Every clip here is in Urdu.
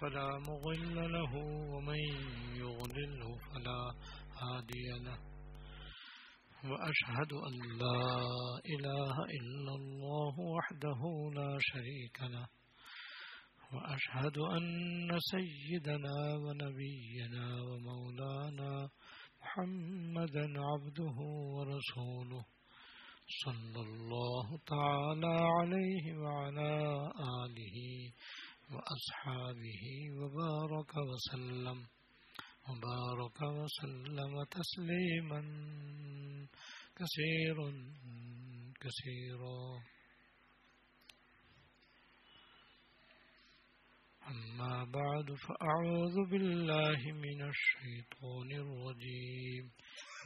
فلا مضل له ومن يضلله فلا هادي له وأشهد أن لا إله إلا الله وحده لا شريك له وأشهد أن سيدنا ونبينا ومولانا محمدا عبده ورسوله صلى الله تعالى عليه وعلى آله وأصحابه وبارك وسلم وبارك وسلم تسليما كثيرا كثيرا أما بعد فأعوذ بالله من الشيطان الرجيم.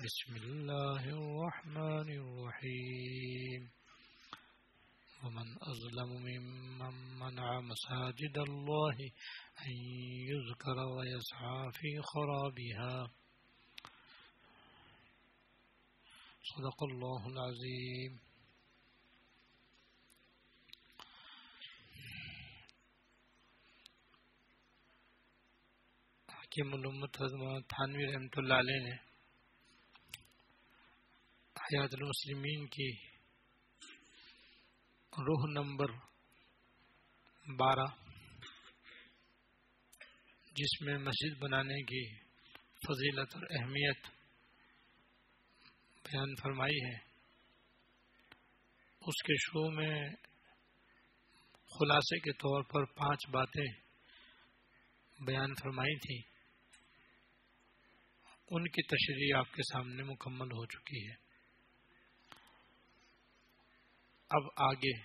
بسم الله الرحمن الرحيم. ومن أظلم ممن منع مساجد الله أن يذكر ويسعى في خرابها. صدق الله العظيم. حکیم علومت حضرت تھانوی رحمۃ اللہ علیہ نے حیات المسلمین کی روح نمبر بارہ، جس میں مسجد بنانے کی فضیلت اور اہمیت بیان فرمائی ہے۔ اس کے شو میں خلاصے کے طور پر پانچ باتیں بیان فرمائی تھیں۔ ان کی تشریح آپ کے سامنے مکمل ہو چکی ہے۔ اب آگے۔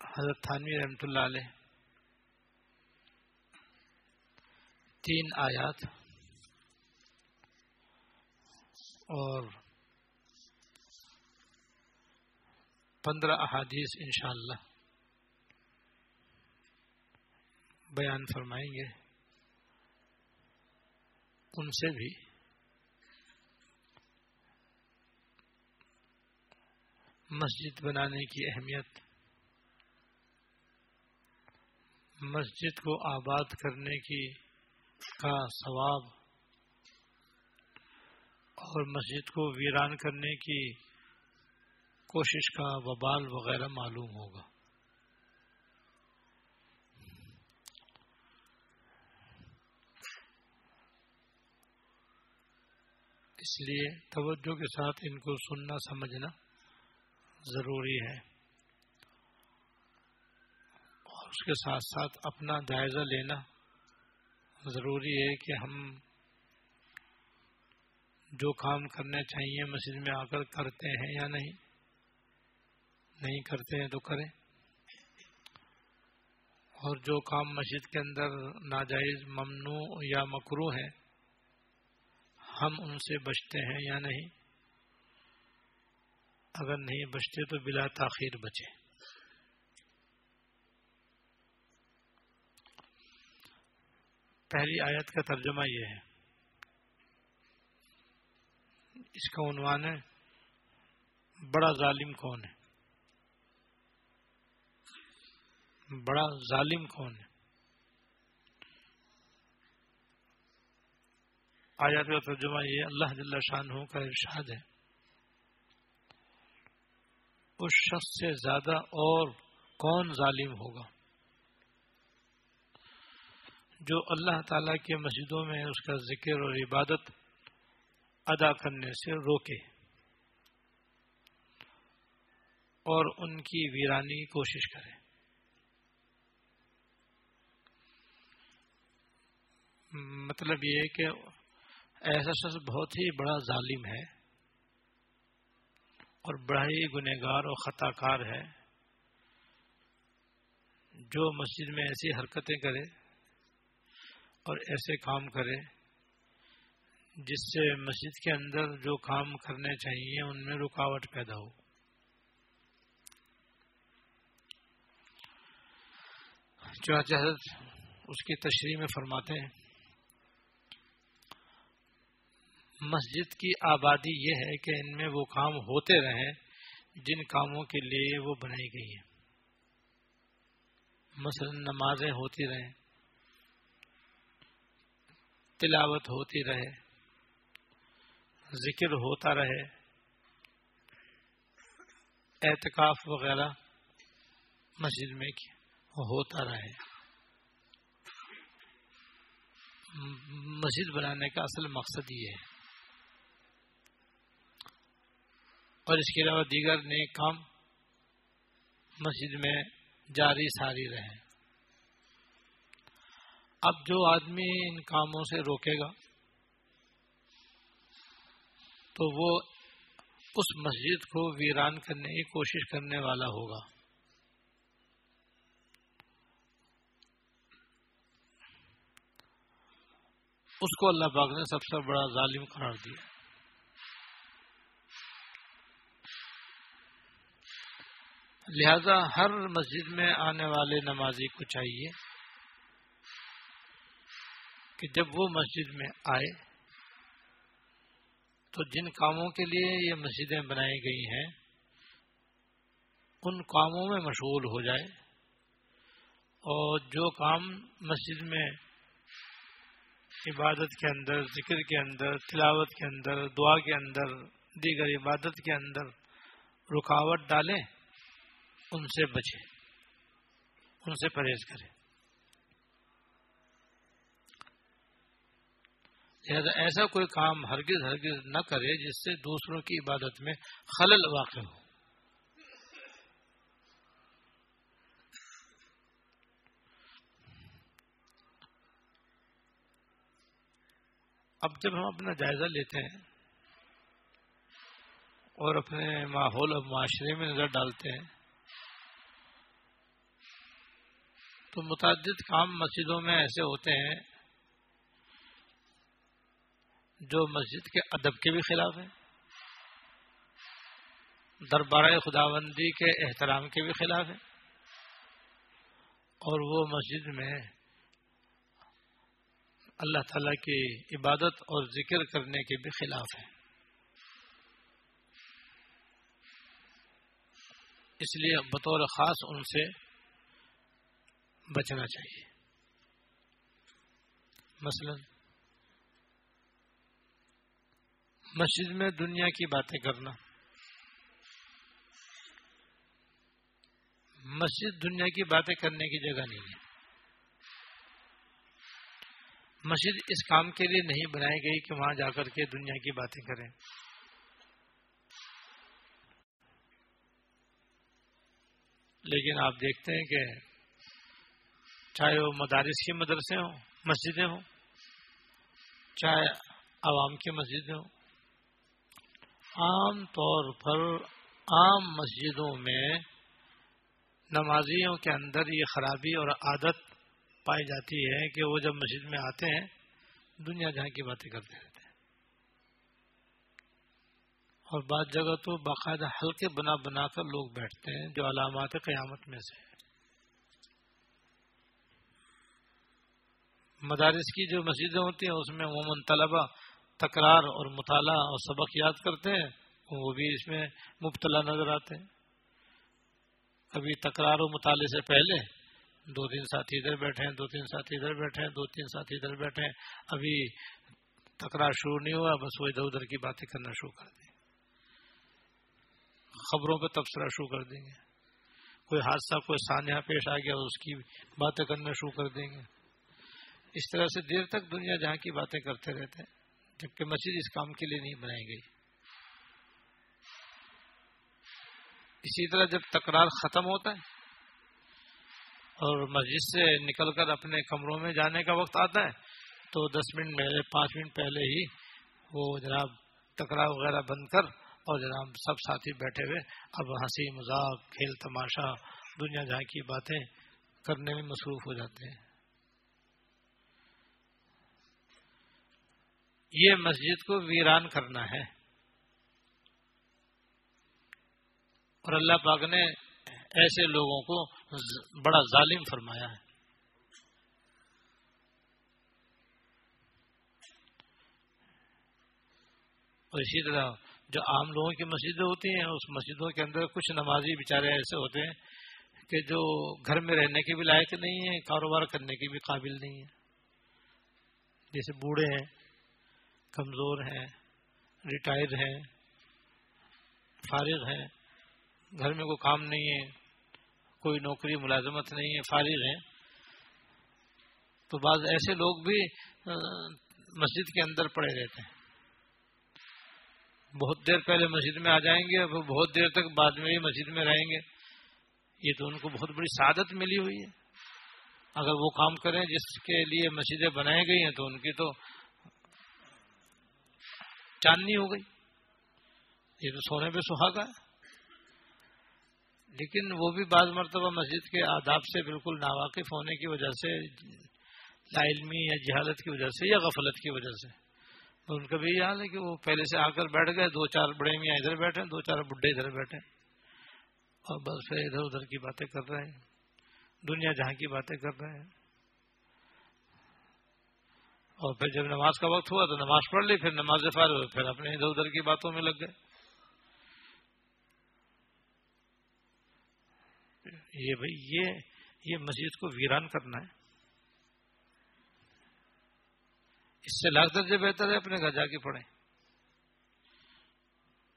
حضرت تھانوی رحمۃ اللہ علیہ۔ تین آیات۔ اور پندرہ احادیث انشاءاللہ۔ بیان فرمائیں گے۔ ان سے بھی۔ مسجد بنانے کی اہمیت۔ مسجد کو آباد کرنے کی کا ثواب۔ اور مسجد کو ویران کرنے کی کوشش کا وبال وغیرہ معلوم ہوگا۔ اس لیے توجہ کے ساتھ ان کو سننا، سمجھنا ضروری ہے۔ اور اس کے ساتھ ساتھ اپنا جائزہ لینا ضروری ہے کہ ہم جو کام کرنے چاہیے، مسجد میں آ کر کرتے ہیں یا نہیں نہیں کرتے ہیں تو کریں۔ اور جو کام مسجد کے اندر ناجائز، ممنوع یا مکرو ہے ہم ان سے بچتے ہیں یا نہیں؟ اگر نہیں بچتے تو بلا تاخیر بچے۔ پہلی آیت کا ترجمہ یہ ہے۔ اس کا عنوان ہے، بڑا ظالم کون ہے؟ بڑا ظالم کون ہے؟ آیات کا ترجمہ یہ اللہ جل شاہ کا ارشاد ہے۔ اس شخص سے زیادہ اور کون ظالم ہوگا؟ جو اللہ تعالی کے مسجدوں میں اس کا ذکر اور عبادت ادا کرنے سے روکے۔ اور ان کی ویرانی کوشش کرے۔ مطلب یہ ہے کہ ایسا شخص بہت ہی بڑا ظالم ہے اور بڑا ہی گنہگار اور خطا کار ہے جو مسجد میں ایسی حرکتیں کرے اور ایسے کام کرے جس سے مسجد کے اندر جو کام کرنے چاہیے ان میں رکاوٹ پیدا ہو۔ چنانچہ حضرت اس کی تشریح میں فرماتے ہیں مسجد کی آبادی یہ ہے کہ ان میں وہ کام ہوتے رہیں جن کاموں کے لیے وہ بنائی گئی ہیں۔ مثلا نمازیں ہوتی رہیں، تلاوت ہوتی رہے، ذکر ہوتا رہے، اعتکاف وغیرہ مسجد میں ہوتا رہے۔ مسجد بنانے کا اصل مقصد یہ ہے۔ اور اس کے علاوہ دیگر نئے کام مسجد میں جاری ساری رہے اب جو آدمی ان کاموں سے روکے گا، تو وہ اس مسجد کو ویران کرنے کی کوشش کرنے والا ہوگا۔ اس کو اللہ پاک نے سب سے بڑا ظالم قرار دیا۔ لہذا ہر مسجد میں آنے والے نمازی کو چاہیے کہ جب وہ مسجد میں آئے تو جن کاموں کے لیے یہ مسجدیں بنائی گئی ہیں، ان کاموں میں مشغول ہو جائے اور جو کام مسجد میں عبادت کے اندر، ذکر کے اندر، تلاوت کے اندر، دعا کے اندر، دیگر عبادت کے اندر رکاوٹ ڈالیں ان سے بچے، ان سے پرہیز کرے۔ لہذا ایسا کوئی کام ہرگز ہرگز نہ کرے جس سے دوسروں کی عبادت میں خلل واقع ہو۔ اب جب ہم اپنا جائزہ لیتے ہیں اور اپنے ماحول اور معاشرے میں نظر ڈالتے ہیں تو متعدد کام مسجدوں میں ایسے ہوتے ہیں جو مسجد کے ادب کے بھی خلاف ہیں، دربارہ خداوندی کے احترام کے بھی خلاف ہیں، اور وہ مسجد میں اللہ تعالی کی عبادت اور ذکر کرنے کے بھی خلاف ہیں۔ اس لیے بطور خاص ان سے بچنا چاہیے۔ مثلا، مسجد میں دنیا کی باتیں کرنا۔ مسجد دنیا کی باتیں کرنے کی جگہ نہیں ہے۔ مسجد اس کام کے لیے نہیں بنائی گئی کہ وہاں جا کر کے دنیا کی باتیں کریں۔ لیکن آپ دیکھتے ہیں کہ چاہے وہ مدارس کی مدرسے ہوں، مسجدیں ہوں، چاہے عوام کی مسجدیں ہوں۔ عام طور پر عام مسجدوں میں نمازیوں کے اندر یہ خرابی اور عادت پائی جاتی ہے کہ وہ جب مسجد میں آتے ہیں، دنیا جہاں کی باتیں کرتے رہتے ہیں۔ اور بعض جگہ تو باقاعدہ ہلکے بنا بنا کر لوگ بیٹھتے ہیں جو علامات قیامت میں سے۔ مدارس کی جو مسجدیں ہوتی ہیں، اس میں عموماً طلبہ تکرار اور مطالعہ اور سبق یاد کرتے ہیں، وہ بھی اس میں مبتلا نظر آتے ہیں۔ کبھی تکرار و مطالعے سے پہلے دو تین ساتھی ادھر بیٹھے ہیں، دو تین ساتھی ادھر بیٹھے ہیں، دو تین ساتھی ادھر بیٹھے ہیں۔ ابھی تکرار شروع نہیں ہوا، بس وہ ادھر ادھر کی باتیں کرنا شروع کر دیں۔ خبروں پہ تبصرہ شروع کر دیں گے۔ کوئی حادثہ، کوئی سانحہ پیش آ گیا، اس کی باتیں کرنا شروع کر دیں گے۔ اس طرح سے دیر تک دنیا جہاں کی باتیں کرتے رہتے ہیں جبکہ مسجد اس کام کے لیے نہیں بنائی گئی۔ اسی طرح جب تکرار ختم ہوتا ہے اور مسجد سے نکل کر اپنے کمروں میں جانے کا وقت آتا ہے، تو دس منٹ پہلے، پانچ منٹ پہلے ہی وہ جناب تکرار وغیرہ بند کر اور جناب سب ساتھی بیٹھے ہوئے، اب ہنسی، مذاق، کھیل تماشا، دنیا جہاں کی باتیں کرنے میں مصروف ہو جاتے ہیں۔ یہ مسجد کو ویران کرنا ہے۔ اور اللہ پاک نے ایسے لوگوں کو بڑا ظالم فرمایا ہے۔ اور اسی طرح جو عام لوگوں کی مسجدیں ہوتی ہیں، اس مسجدوں کے اندر کچھ نمازی بیچارے ایسے ہوتے ہیں کہ جو گھر میں رہنے کے بھی لائق نہیں ہیں، کاروبار کرنے کے بھی قابل نہیں ہیں۔ جیسے بوڑھے ہیں۔ کمزور ہیں ریٹائر ہیں، فارغ ہیں، گھر میں کوئی کام نہیں ہے، کوئی نوکری ملازمت نہیں ہے، فارغ ہیں۔ تو بعض ایسے لوگ بھی مسجد کے اندر پڑے رہتے ہیں۔ بہت دیر پہلے مسجد میں آ جائیں گے اور بہت دیر تک بعد میں ہی مسجد میں رہیں گے۔ یہ تو ان کو بہت بڑی سعادت ملی ہوئی ہے۔ اگر وہ کام کریں جس کے لیے مسجدیں بنائی گئی ہیں تو ان کی تو چاندنی ہو گئی۔ یہ تو سونے پہ سہاگا ہے۔ لیکن وہ بھی بعض مرتبہ مسجد کے آداب سے بالکل ناواقف ہونے کی وجہ سے، لا علمی یا جہالت کی وجہ سے یا غفلت کی وجہ سے۔ ان کا بھی یہ حال ہے کہ وہ پہلے سے آ کر بیٹھ گئے، دو چار بڑے میاں ادھر بیٹھے، دو چار بڈھے ادھر بیٹھے۔ اور بس پھر ادھر ادھر کی باتیں کر رہے ہیں۔ دنیا جہاں کی باتیں کر رہے ہیں۔ اور پھر جب نماز کا وقت ہوا تو نماز پڑھ لی، پھر نماز فارغ پھر اپنے ادھر ادھر کی باتوں میں لگ گئے۔ یہ بھائی، یہ یہ مسجد کو ویران کرنا ہے۔ اس سے لاکھ درجے بہتر ہے اپنے گھر جا کے پڑھیں۔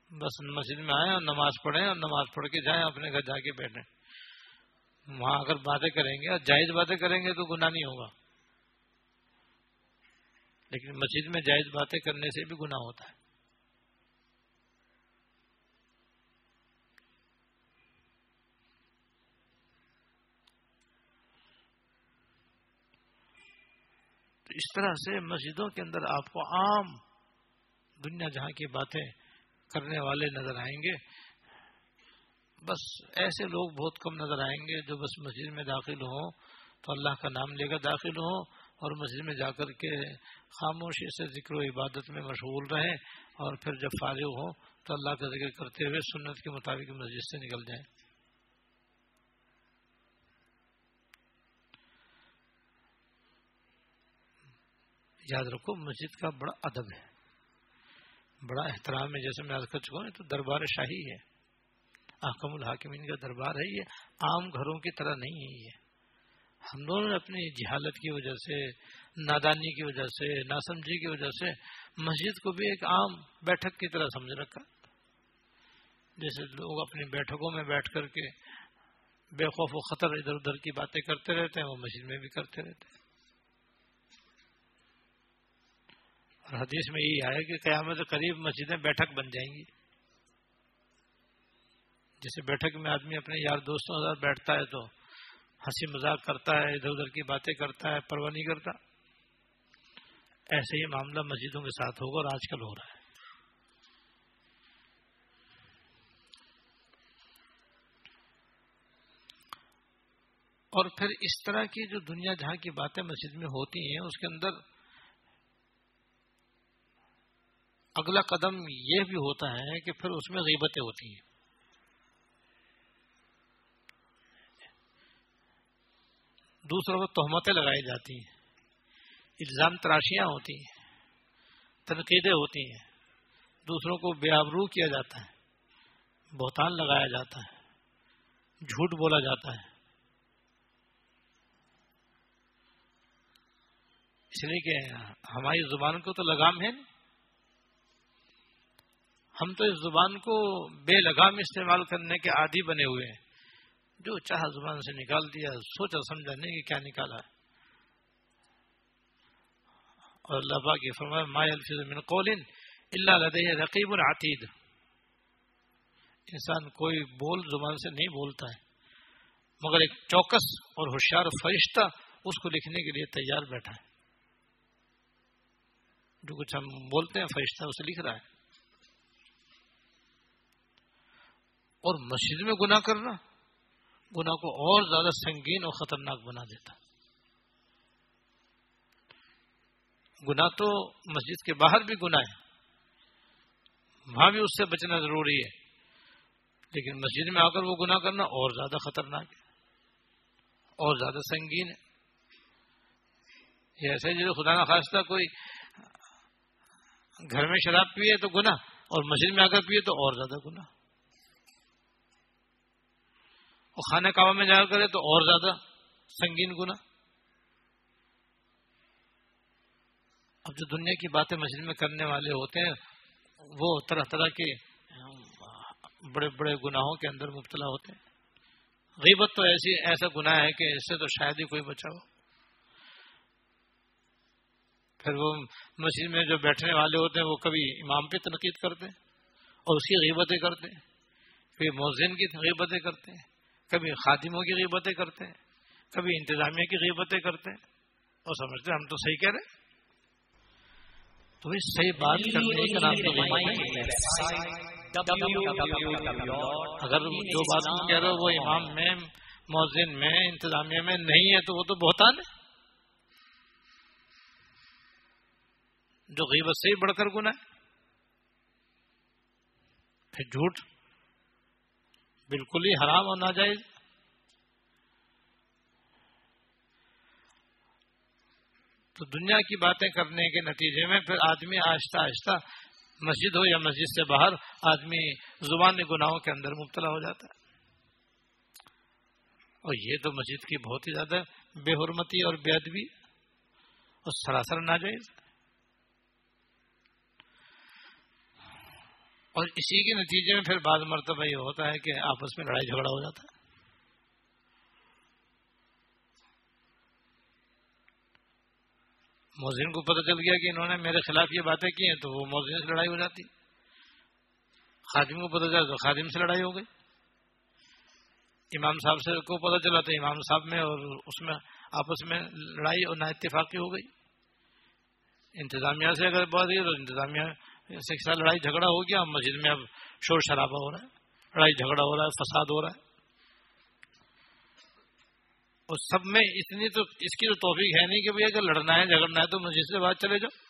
بس مسجد میں آئیں اور نماز پڑھیں اور نماز پڑھ کے جائیں، اپنے گھر جا کے بیٹھیں۔ وہاں اگر باتیں کریں گے اور جائز باتیں کریں گے تو گناہ نہیں ہوگا۔ لیکن مسجد میں جائز باتیں کرنے سے بھی گناہ ہوتا ہے۔ اس طرح سے مسجدوں کے اندر آپ کو عام دنیا جہاں کی باتیں کرنے والے نظر آئیں گے۔ بس ایسے لوگ بہت کم نظر آئیں گے جو بس مسجد میں داخل ہوں تو اللہ کا نام لے کر داخل ہوں۔ اور مسجد میں جا کر کے خاموشی سے ذکر و عبادت میں مشغول رہیں اور پھر جب فارغ ہوں تو اللہ کا ذکر کرتے ہوئے سنت کے مطابق مسجد سے نکل جائیں۔ یاد رکھو، مسجد کا بڑا ادب ہے۔ بڑا احترام ہے، جیسے میں کر چکا ہوں تو دربار شاہی ہے۔ آکم الحاکمین کا دربار ہے، یہ عام گھروں کی طرح نہیں ہے یہ۔ ہم دونوں نے اپنی جہالت کی وجہ سے، نادانی کی وجہ سے، ناسمجھی کی وجہ سے مسجد کو بھی ایک عام بیٹھک کی طرح سمجھ رکھا۔ جیسے لوگ اپنی بیٹھکوں میں بیٹھ کر کے بے خوف و خطر ادھر ادھر کی باتیں کرتے رہتے ہیں، وہ مسجد میں بھی کرتے رہتے ہیں۔ اور حدیث میں یہی آیا کہ قیامت قریب مسجدیں بیٹھک بن جائیں گی۔ جیسے بیٹھک میں آدمی اپنے یار دوستوں کے ساتھ بیٹھتا ہے تو ہنسی مذاق کرتا ہے، ادھر ادھر کی باتیں کرتا ہے، پرواہ نہیں کرتا۔ ایسے ہی معاملہ مسجدوں کے ساتھ ہوگا اور آج کل ہو رہا ہے۔ اور پھر اس طرح کی جو دنیا جہاں کی باتیں مسجد میں ہوتی ہیں، اس کے اندر اگلا قدم یہ بھی ہوتا ہے کہ پھر اس میں غیبتیں ہوتی ہیں۔ دوسروں کو تہمتیں لگائی جاتی ہیں۔ الزام تراشیاں ہوتی ہیں، تنقیدیں ہوتی ہیں۔ دوسروں کو بے آبرو کیا جاتا ہے، بہتان لگایا جاتا ہے، جھوٹ بولا جاتا ہے۔ اس لیے کہ ہماری زبان کو تو لگام ہے نہیں ہم تو اس زبان کو بے لگام استعمال کرنے کے عادی بنے ہوئے ہیں۔ جو چاہ زبان سے نکال دیا، سوچا، سمجھا، نہیں کہ کیا نکالا ہے۔ اور اللہ کی فرمایا، ما الفظ من قول اللہ لدہ رقیب العتید انسان کوئی بول زبان سے نہیں بولتا ہے، مگر ایک چوکس اور ہوشیار فرشتہ اس کو لکھنے کے لیے تیار بیٹھا ہے۔ جو کچھ ہم بولتے ہیں، فرشتہ اسے لکھ رہا ہے۔ اور مسجد میں گناہ کرنا گناہ کو اور زیادہ سنگین اور خطرناک بنا دیتا۔ گناہ تو مسجد کے باہر بھی گناہ ہے۔ وہاں بھی اس سے بچنا ضروری ہے۔ لیکن مسجد میں آ کر وہ گناہ کرنا اور زیادہ خطرناک ہے۔ اور زیادہ سنگین ہے۔ یہ ایسے جیسے خدا نہ خواستہ کوئی گھر میں شراب پیے تو گنا اور مسجد میں اگر پیے تو اور زیادہ گنا اور کھانے کعبہ میں جا کرے تو اور زیادہ سنگین گنا اب جو دنیا کی باتیں مسجد میں کرنے والے ہوتے ہیں، وہ طرح طرح کے بڑے بڑے گناہوں کے اندر مبتلا ہوتے ہیں۔ غیبت تو ایسی، ایسا گناہ ہے کہ اس سے تو شاید ہی کوئی بچا ہو۔ پھر وہ مسجد میں جو بیٹھنے والے ہوتے ہیں، وہ کبھی امام پہ تنقید کرتے ہیں اور اس کی غیبتیں کرتے ہیں۔ کبھی مؤذن کی غیبتیں کرتے ہیں۔ کبھی خادموں کی غیبتیں کرتے ہیں کبھی انتظامیہ کی غیبتیں کرتے ہیں۔ اور سمجھتے ہیں ہم تو صحیح کہہ رہے ہیں۔ تو اس صحیح بات کرنے کا نام اگر جو بات کہہ رہے ہو وہ امام میں مؤذن میں انتظامیہ میں نہیں ہے تو وہ تو بہتان ہے۔ جو غیبت سے ہی بڑھ کر گنا ہے۔ پھر جھوٹ۔ بالکل ہی حرام اور ناجائز۔ تو دنیا کی باتیں کرنے کے نتیجے میں پھر آدمی آہستہ آہستہ مسجد ہو یا مسجد سے باہر آدمی زبان گناہوں کے اندر مبتلا ہو جاتا ہے۔ اور یہ تو مسجد کی بہت ہی زیادہ بے حرمتی اور بے ادبی اور سراسر ناجائز۔ اور اسی کے نتیجے میں پھر بعض مرتبہ یہ ہوتا ہے کہ آپس میں لڑائی جھگڑا ہو جاتا ہے۔ موزن کو پتہ چل گیا کہ انہوں نے میرے خلاف یہ باتیں کی ہیں تو وہ موزن سے لڑائی ہو جاتی۔ خادم کو پتہ چلا تو خادم سے لڑائی ہو گئی۔ امام صاحب سے کو پتہ چلا تو امام صاحب میں اور اس میں آپس میں لڑائی اور نا اتفاقی ہو گئی۔ انتظامیہ سے اگر بات ہے تو انتظامیہ سے لڑائی جھگڑا ہو گیا، مسجد میں اب شور شرابہ ہو رہا ہے، لڑائی جھگڑا ہو رہا ہے، فساد ہو رہا ہے۔ اور سب میں اتنی تو اس کی تو توفیق ہے نہیں کہ بھائی اگر لڑنا ہے، جھگڑنا ہے تو مسجد سے بات چلے جاؤ۔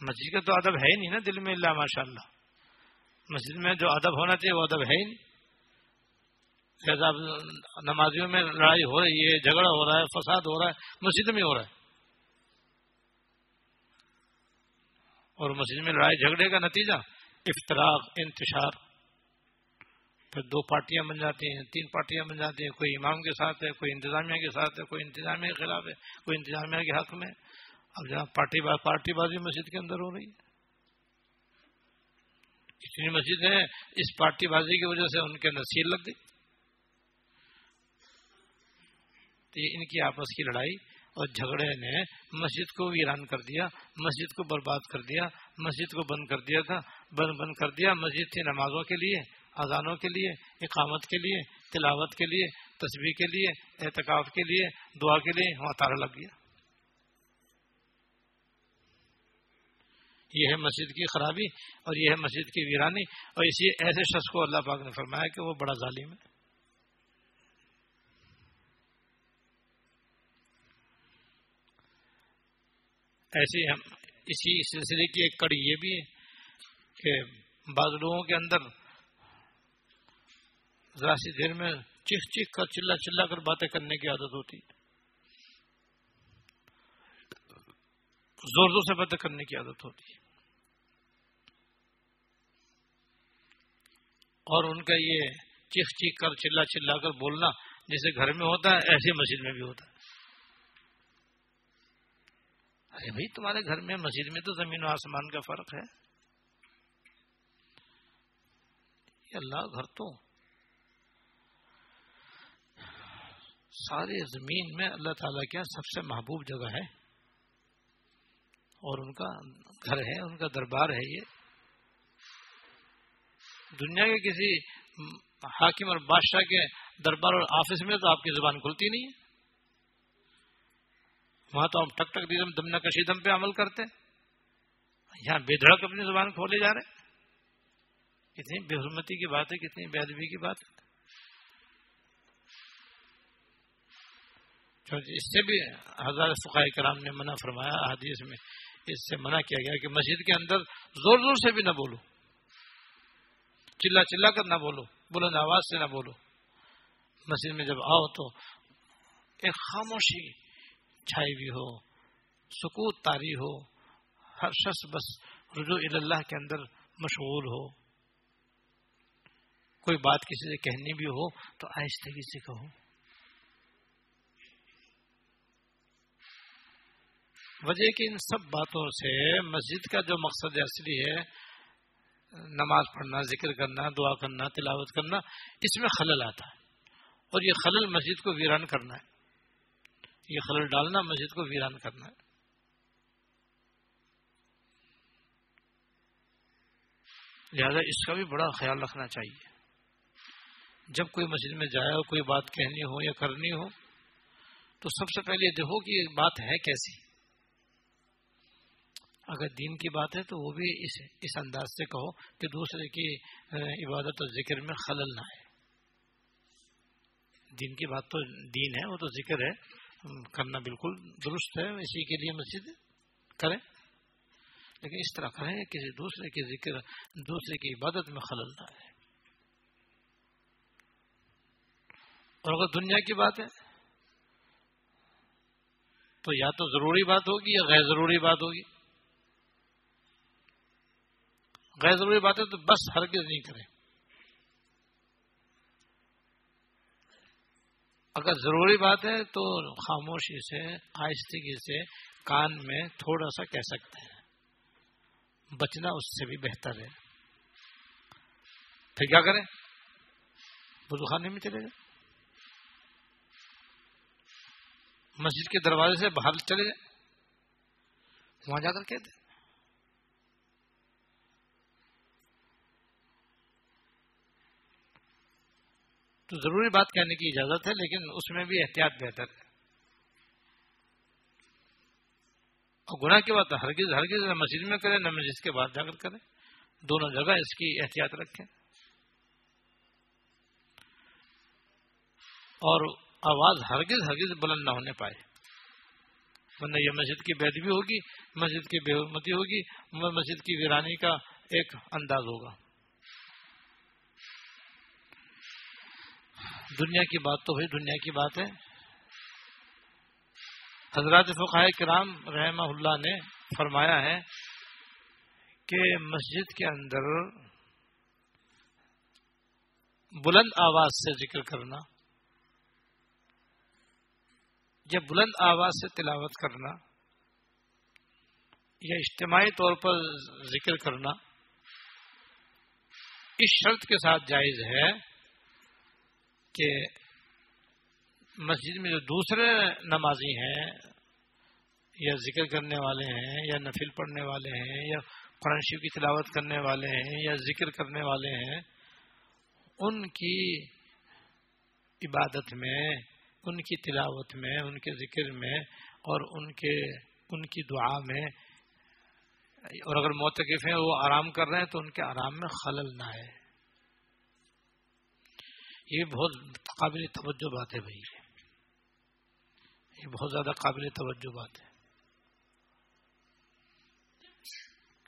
مسجد کا تو ادب ہے ہی نہیں نا دل میں اللہ ماشاء اللہ مسجد میں جو ادب ہونا چاہیے، وہ ادب ہے ہی نہیں۔ نمازیوں میں لڑائی ہو رہی ہے، جھگڑا ہو رہا ہے، فساد ہو رہا ہے، مسجد میں ہو رہا ہے۔ اور مسجد میں لڑائی جھگڑے کا نتیجہ افطراک انتشار۔ پھر دو پارٹیاں بن جاتی ہیں، تین پارٹیاں بن جاتی ہیں، کوئی امام کے ساتھ ہے، کوئی انتظامیہ کے ساتھ ہے، کوئی انتظامیہ کے خلاف ہے، کوئی انتظامیہ کے حق میں۔ اب جہاں پارٹی باز پارٹی بازی مسجد کے اندر ہو رہی ہے۔ اتنی مسجد ہے اس پارٹی بازی کی وجہ سے ان کے اندر لگ گئی۔ ان کی آپس کی لڑائی اور جھگڑے نے مسجد کو ویران کر دیا، مسجد کو برباد کر دیا، مسجد کو بند کر دیا تھا۔ بند بند کر دیا۔ مسجد تھی نمازوں کے لیے، اذانوں کے لیے، اقامت کے لیے، تلاوت کے لیے تصویر کے لیے احتکاب کے لیے، دعا کے لیے وہاں تارا لگ گیا۔ یہ ہے مسجد کی خرابی اور یہ ہے مسجد کی ویرانی۔ اور اسی، ایسے شخص کو اللہ پاک نے فرمایا کہ وہ بڑا ظالم ہے۔ ایسی ہم اسی سلسلے کی ایک کڑی یہ بھی ہے کہ بعض لوگوں کے اندر ذرا سی دیر میں چیخ چیخ کر چلا چلا کر باتیں کرنے کی عادت ہوتی زور زور سے باتیں کرنے کی عادت ہوتی ہے۔ اور ان کا یہ چیخ چیخ کر چلا چلا کر بولنا جیسے گھر میں ہوتا ہے ایسے مسجد میں بھی ہوتا ہے۔ ارے بھائی، تمہارے گھر میں مسجد میں تو زمین و آسمان کا فرق ہے۔ اللہ گھر تو سارے زمین میں اللہ تعالیٰ کیا سب سے محبوب جگہ ہے۔ اور ان کا گھر ہے، ان کا دربار ہے یہ۔ دنیا کے کسی حاکم اور بادشاہ کے دربار اور آفس میں تو آپ کی زبان کھلتی نہیں ہے۔ وہاں تو ہم ٹک ٹک دیدم دم نہ کشی دم پہ عمل کرتے یہاں بے دھڑک اپنی زبان کھولے جا رہے کتنی بے حرمتی کی بات ہے، کتنی بے ادبی کی بات ہے۔ اس سے بھی ہزار فقائے کرام نے منع فرمایا حدیث میں اس سے منع کیا گیا کہ مسجد کے اندر زور زور سے بھی نہ بولو۔ چلا چلا کر نہ بولو، بلند آواز سے نہ بولو۔ مسجد میں جب آؤ تو ایک خاموشی چھائی ہوئی ہو، سکوت تاری ہو، ہر شخص بس رجوع اللہ کے اندر مشغول ہو۔ کوئی بات کسی سے کہنی بھی ہو تو آہستگی سے کہو وجہ کہ ان سب باتوں سے مسجد کا جو مقصد اصلی ہے، نماز پڑھنا، ذکر کرنا، دعا کرنا، تلاوت کرنا، اس میں خلل آتا ہے۔ اور یہ خلل مسجد کو ویران کرنا ہے۔ یہ خلل ڈالنا، مسجد کو ویران کرنا ہے۔ لہذا اس کا بھی بڑا خیال رکھنا چاہیے۔ جب کوئی مسجد میں جائے اور کوئی بات کہنی ہو یا کرنی ہو، تو سب سے پہلے دیکھو کہ یہ بات ہے کیسی۔ اگر دین کی بات ہے تو وہ بھی اس اس انداز سے کہو کہ دوسرے کی عبادت اور ذکر میں خلل نہ ہے دین کی بات تو دین ہے، وہ تو ذکر ہے۔ کرنا بالکل درست ہے، اسی کے لیے مسجد کریں۔ لیکن اس طرح کریں کسی دوسرے کے ذکر، دوسرے کی عبادت میں خلل نہ ہے اور اگر دنیا کی بات ہے، تو یا تو ضروری بات ہوگی یا غیر ضروری بات ہوگی۔ غیر ضروری بات ہے تو بس ہرگز نہیں کریں۔ اگر ضروری بات ہے تو خاموشی سے، آہستگی سے کان میں تھوڑا سا کہہ سکتے ہیں۔ بچنا اس سے بھی بہتر ہے۔ پھر کیا کریں؟ بدو خانے میں چلے جائیں۔ مسجد کے دروازے سے باہر چلے جائیں۔ وہاں جا کر کہتے تو ضروری بات کہنے کی اجازت ہے، لیکن اس میں بھی احتیاط بہتر ہے۔ اور گناہ کی بات ہرگز ہرگز نہ مسجد میں کریں، نہ مسجد کے بعد جا کر کریں۔ دونوں جگہ اس کی احتیاط رکھیں۔ اور آواز ہرگز ہرگز بلند نہ ہونے پائے۔ ورنہ یہ مسجد کی بھی ہوگی، مسجد کی بے حرمتی ہوگی، مسجد کی ویرانی کا ایک انداز ہوگا۔ دنیا کی بات تو بھائی دنیا کی بات ہے۔ حضرات فقائے کرام رحمہ اللہ نے فرمایا ہے کہ مسجد کے اندر بلند آواز سے ذکر کرنا، یا بلند آواز سے تلاوت کرنا، یا اجتماعی طور پر ذکر کرنا، اس شرط کے ساتھ جائز ہے کہ مسجد میں جو دوسرے نمازی ہیں یا ذکر کرنے والے ہیں یا نفل پڑھنے والے ہیں یا قرآن شیو کی تلاوت کرنے والے ہیں یا ذکر کرنے والے ہیں، ان کی عبادت میں، ان کی تلاوت میں، ان کے ذکر میں اور ان کے، ان کی دعا میں، اور اگر موتقف ہیں وہ آرام کر رہے ہیں تو ان کے آرام میں خلل نہ ہے۔ یہ بہت قابل توجہ بات ہے بھائی. یہ بہت زیادہ قابل توجہ بات ہے.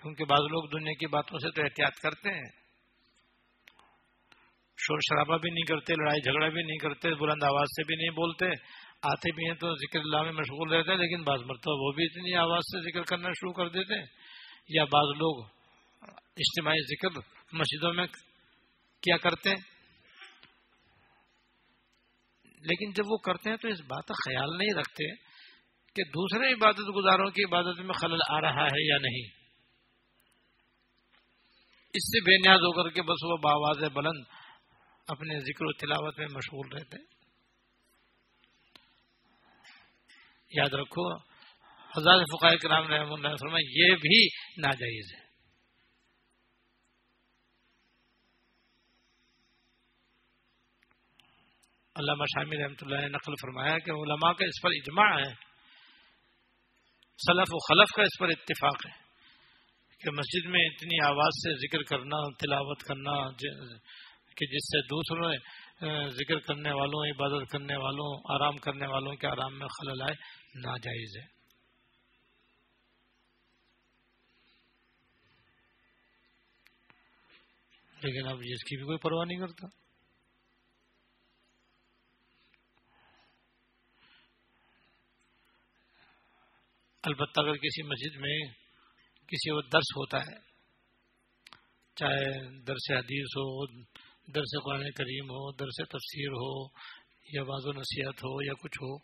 کیونکہ بعض لوگ دنیا کی باتوں سے تو احتیاط کرتے ہیں. شور شرابہ بھی نہیں کرتے، لڑائی جھگڑا بھی نہیں کرتے، بلند آواز سے بھی نہیں بولتے. آتے بھی ہیں تو ذکر اللہ میں مشغول رہتے ہیں، لیکن بعض مرتبہ وہ بھی اتنی آواز سے ذکر کرنا شروع کر دیتے ہیں. یا بعض لوگ اجتماعی ذکر مسجدوں میں کیا کرتے ہیں؟ لیکن جب وہ کرتے ہیں تو اس بات کا خیال نہیں رکھتے کہ دوسرے عبادت گزاروں کی عبادت میں خلل آ رہا ہے یا نہیں۔ اس سے بے نیاز ہو کر کے بس وہ باواز بلند اپنے ذکر و تلاوت میں مشغول رہتے یاد رکھو، حضرت فقائے کرام رحم اللہ فرما یہ بھی ناجائز ہے۔ علامہ شامی رحمۃ اللہ نے نقل فرمایا کہ علماء کا اس پر اجماع ہے، سلف و خلف کا اس پر اتفاق ہے کہ مسجد میں اتنی آواز سے ذکر کرنا، تلاوت کرنا جی، کہ جس سے دوسروں ذکر کرنے والوں، عبادت کرنے والوں، آرام کرنے والوں کے آرام میں خلل آئے، ناجائز ہے۔ لیکن اب اس کی بھی کوئی پرواہ نہیں کرتا۔ البتہ اگر کسی مسجد میں کسی وہ درس ہوتا ہے چاہے درس حدیث ہو درس قرآن کریم ہو درس تفسیر ہو یا بعض و نصیحت ہو یا کچھ ہو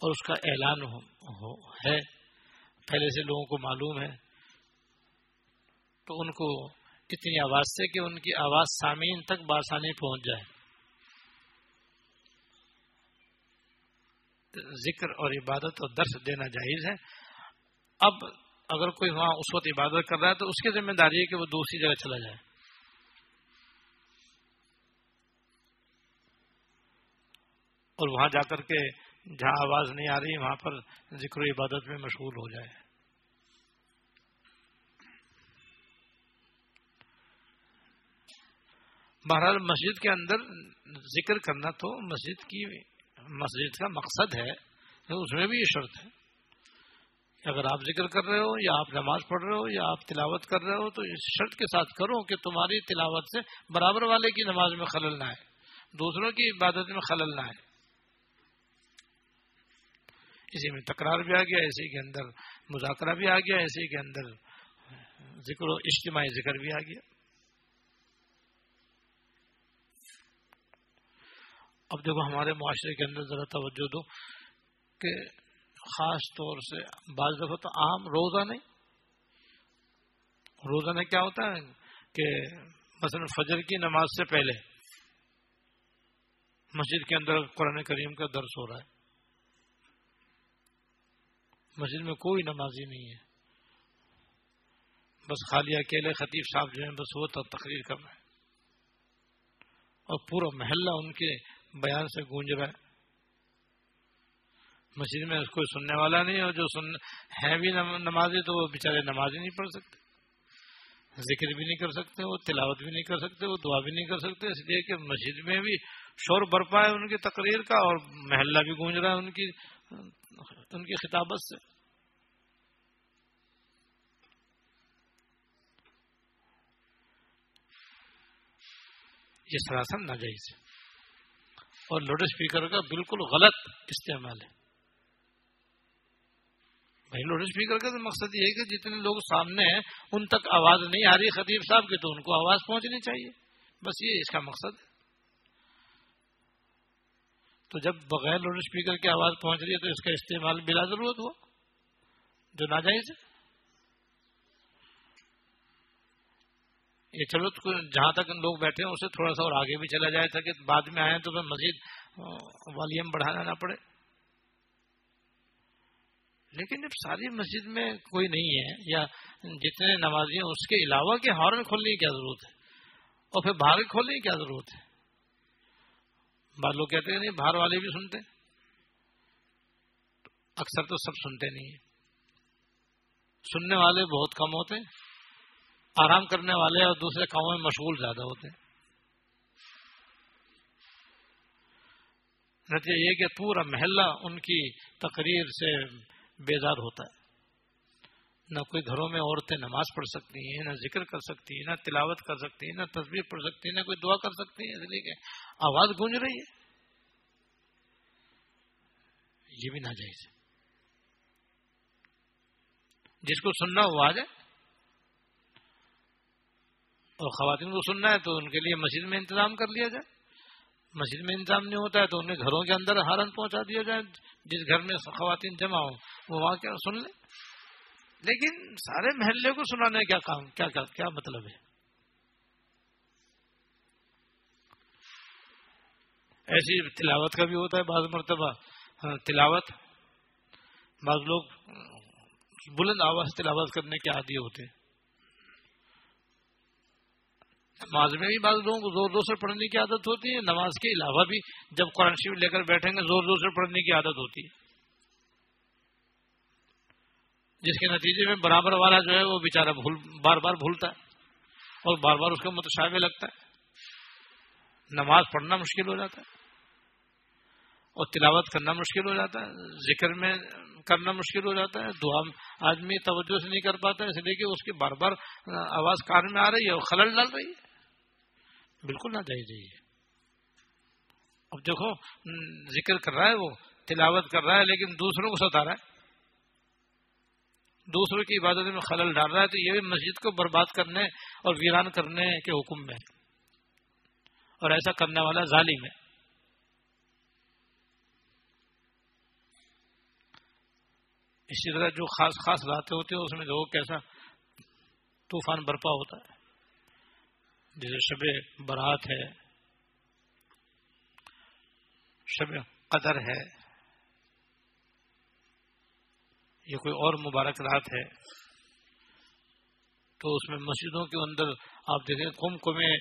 اور اس کا اعلان ہو, ہو ہے پہلے سے لوگوں کو معلوم ہے تو ان کو اتنی آواز سے کہ ان کی آواز سامعین تک بآسانی پہنچ جائے۔ ذکر اور عبادت اور درس دینا جائز ہے۔ اب اگر کوئی وہاں اس وقت عبادت کر رہا ہے تو اس کی ذمہ داری ہے کہ وہ دوسری جگہ چلا جائے۔ اور وہاں جا کر کے جہاں آواز نہیں آ رہی، وہاں پر ذکر و عبادت میں مشغول ہو جائے۔ بہرحال مسجد کے اندر ذکر کرنا تو مسجد کی، مسجد کا مقصد ہے اس میں بھی یہ شرط ہے۔ اگر آپ ذکر کر رہے ہو یا آپ نماز پڑھ رہے ہو یا آپ تلاوت کر رہے ہو، تو اس شرط کے ساتھ کرو کہ تمہاری تلاوت سے برابر والے کی نماز میں خلل نہ آئے، دوسروں کی عبادت میں خلل نہ آئے۔ اسی میں تکرار بھی آ گیا، اسی کے اندر مذاکرہ بھی آ گیا، اسی کے اندر ذکر و اجتماعی ذکر بھی آ گیا۔ اب دیکھو ہمارے معاشرے کے اندر ذرا توجہ دو کہ خاص طور سے بعض دفعہ تو عام روزہ نہیں۔ روزہ میں کیا ہوتا ہے کہ مثلا فجر کی نماز سے پہلے مسجد کے اندر قرآن کریم کا درس ہو رہا ہے۔ مسجد میں کوئی نمازی نہیں ہے۔ بس خالی اکیلے خطیب صاحب جو ہیں، بس وہ تو تقریر کر رہے ہیں۔ اور پورا محلہ ان کے بیان سے گونج رہا ہے۔ مسجد میں کوئی سننے والا نہیں اور جو سن ہے بھی نمازی تو وہ بےچارے نماز ہی نہیں پڑھ سکتے۔ ذکر بھی نہیں کر سکتے، وہ تلاوت بھی نہیں کر سکتے، وہ دعا بھی نہیں کر سکتے، اس لیے کہ مسجد میں بھی شور برپا ہے ان کی تقریر کا اور محلہ بھی گونج رہا ہے ان کی ان کی خطابت سے۔ یہ سراسر ناجائز ہے۔ اور لاؤڈ اسپیکر کا بالکل غلط استعمال ہے۔ بھائی لاؤڈ اسپیکر کا تو مقصد یہ ہے کہ جتنے لوگ سامنے ہیں، ان تک آواز نہیں آ رہی خطیب صاحب کی، تو ان کو آواز پہنچنی چاہیے۔ بس یہ اس کا مقصد ہے۔ تو جب بغیر لاؤڈ اسپیکر کی آواز پہنچ رہی ہے، تو اس کا استعمال بلا ضرورت ہوا۔ جو ناجائز ہے۔ یہ چلو جہاں تک لوگ بیٹھے ہیں، اسے تھوڑا سا اور آگے بھی چلا جائے تاکہ بعد میں آئے تو پھر مزید والیوم بڑھانا نہ پڑے۔ لیکن جب ساری مسجد میں کوئی نہیں ہے یا جتنے نمازی ہیں اس کے علاوہ کے ہارن کھولنے کی کیا ضرورت ہے؟ اور پھر باہر کھولنے کی کیا ضرورت ہے؟ بعض لوگ کہتے ہیں نہیں، باہر والے بھی سنتے اکثر تو سب سنتے نہیں ہیں۔ سننے والے بہت کم ہوتے ہیں، آرام کرنے والے اور دوسرے کاموں میں مشغول زیادہ ہوتے ہیں۔ نتیجہ یہ کہ پورا محلہ ان کی تقریر سے بیدار ہوتا ہے۔ نہ کوئی گھروں میں عورتیں نماز پڑھ سکتی ہیں، نہ ذکر کر سکتی ہیں، نہ تلاوت کر سکتی ہیں، نہ تصویر پڑھ سکتی ہیں، نہ کوئی دعا کر سکتی ہیں۔ اس لیے کہ آواز گونج رہی ہے۔ یہ بھی نہ جائز جس کو سننا وہ آ جائے اور خواتین کو سننا ہے تو ان کے لیے مسجد میں انتظام کر لیا جائے۔ مسجد میں انتظام نہیں ہوتا ہے تو انہیں گھروں کے اندر ہارن پہنچا دیا جائے جس گھر میں خواتین جمع ہو وہ وہاں کیا سن لیں؟ لیکن سارے محلے کو سنانے کیا کام کیا کیا, کیا مطلب ہے؟ ایسی تلاوت کا بھی ہوتا ہے بعض مرتبہ ہاں، تلاوت۔ بعض لوگ بلند آواز تلاوت کرنے کے عادی ہوتے ہیں۔ نماز میں بھی بعض لوگوں کو زور زور سے پڑھنے کی عادت ہوتی ہے، نماز کے علاوہ بھی جب قرآن شریف لے کر بیٹھیں گے، زور زور سے پڑھنے کی عادت ہوتی ہے۔ جس کے نتیجے میں برابر والا جو ہے، وہ بےچارا بھول، بار بار بھولتا ہے اور بار بار اس کا متشابہ لگتا ہے۔ نماز پڑھنا مشکل ہو جاتا ہے اور تلاوت کرنا مشکل ہو جاتا ہے، ذکر میں کرنا مشکل ہو جاتا ہے۔ دعا آدمی توجہ سے نہیں کر پاتا ہے اس لیے کہ اس کی بار بار آواز کان میں آ رہی ہے اور خلل ڈال رہی ہے۔ بالکل نہ چاہیے اب دیکھو ذکر کر رہا ہے وہ، تلاوت کر رہا ہے، لیکن دوسروں کو ستا رہا ہے۔ دوسروں کی عبادت میں خلل ڈال رہا ہے، تو یہ بھی مسجد کو برباد کرنے اور ویران کرنے کے حکم میں ہے۔ اور ایسا کرنے والا ظالم ہے۔ اسی طرح جو خاص خاص راتیں ہوتی ہیں، اس میں دیکھو کیسا طوفان برپا ہوتا ہے۔ جیسے شب برات ہے، شب قدر ہے یہ کوئی اور مبارک رات ہے، تو اس میں مسجدوں کے اندر آپ دیکھیں کم کمیں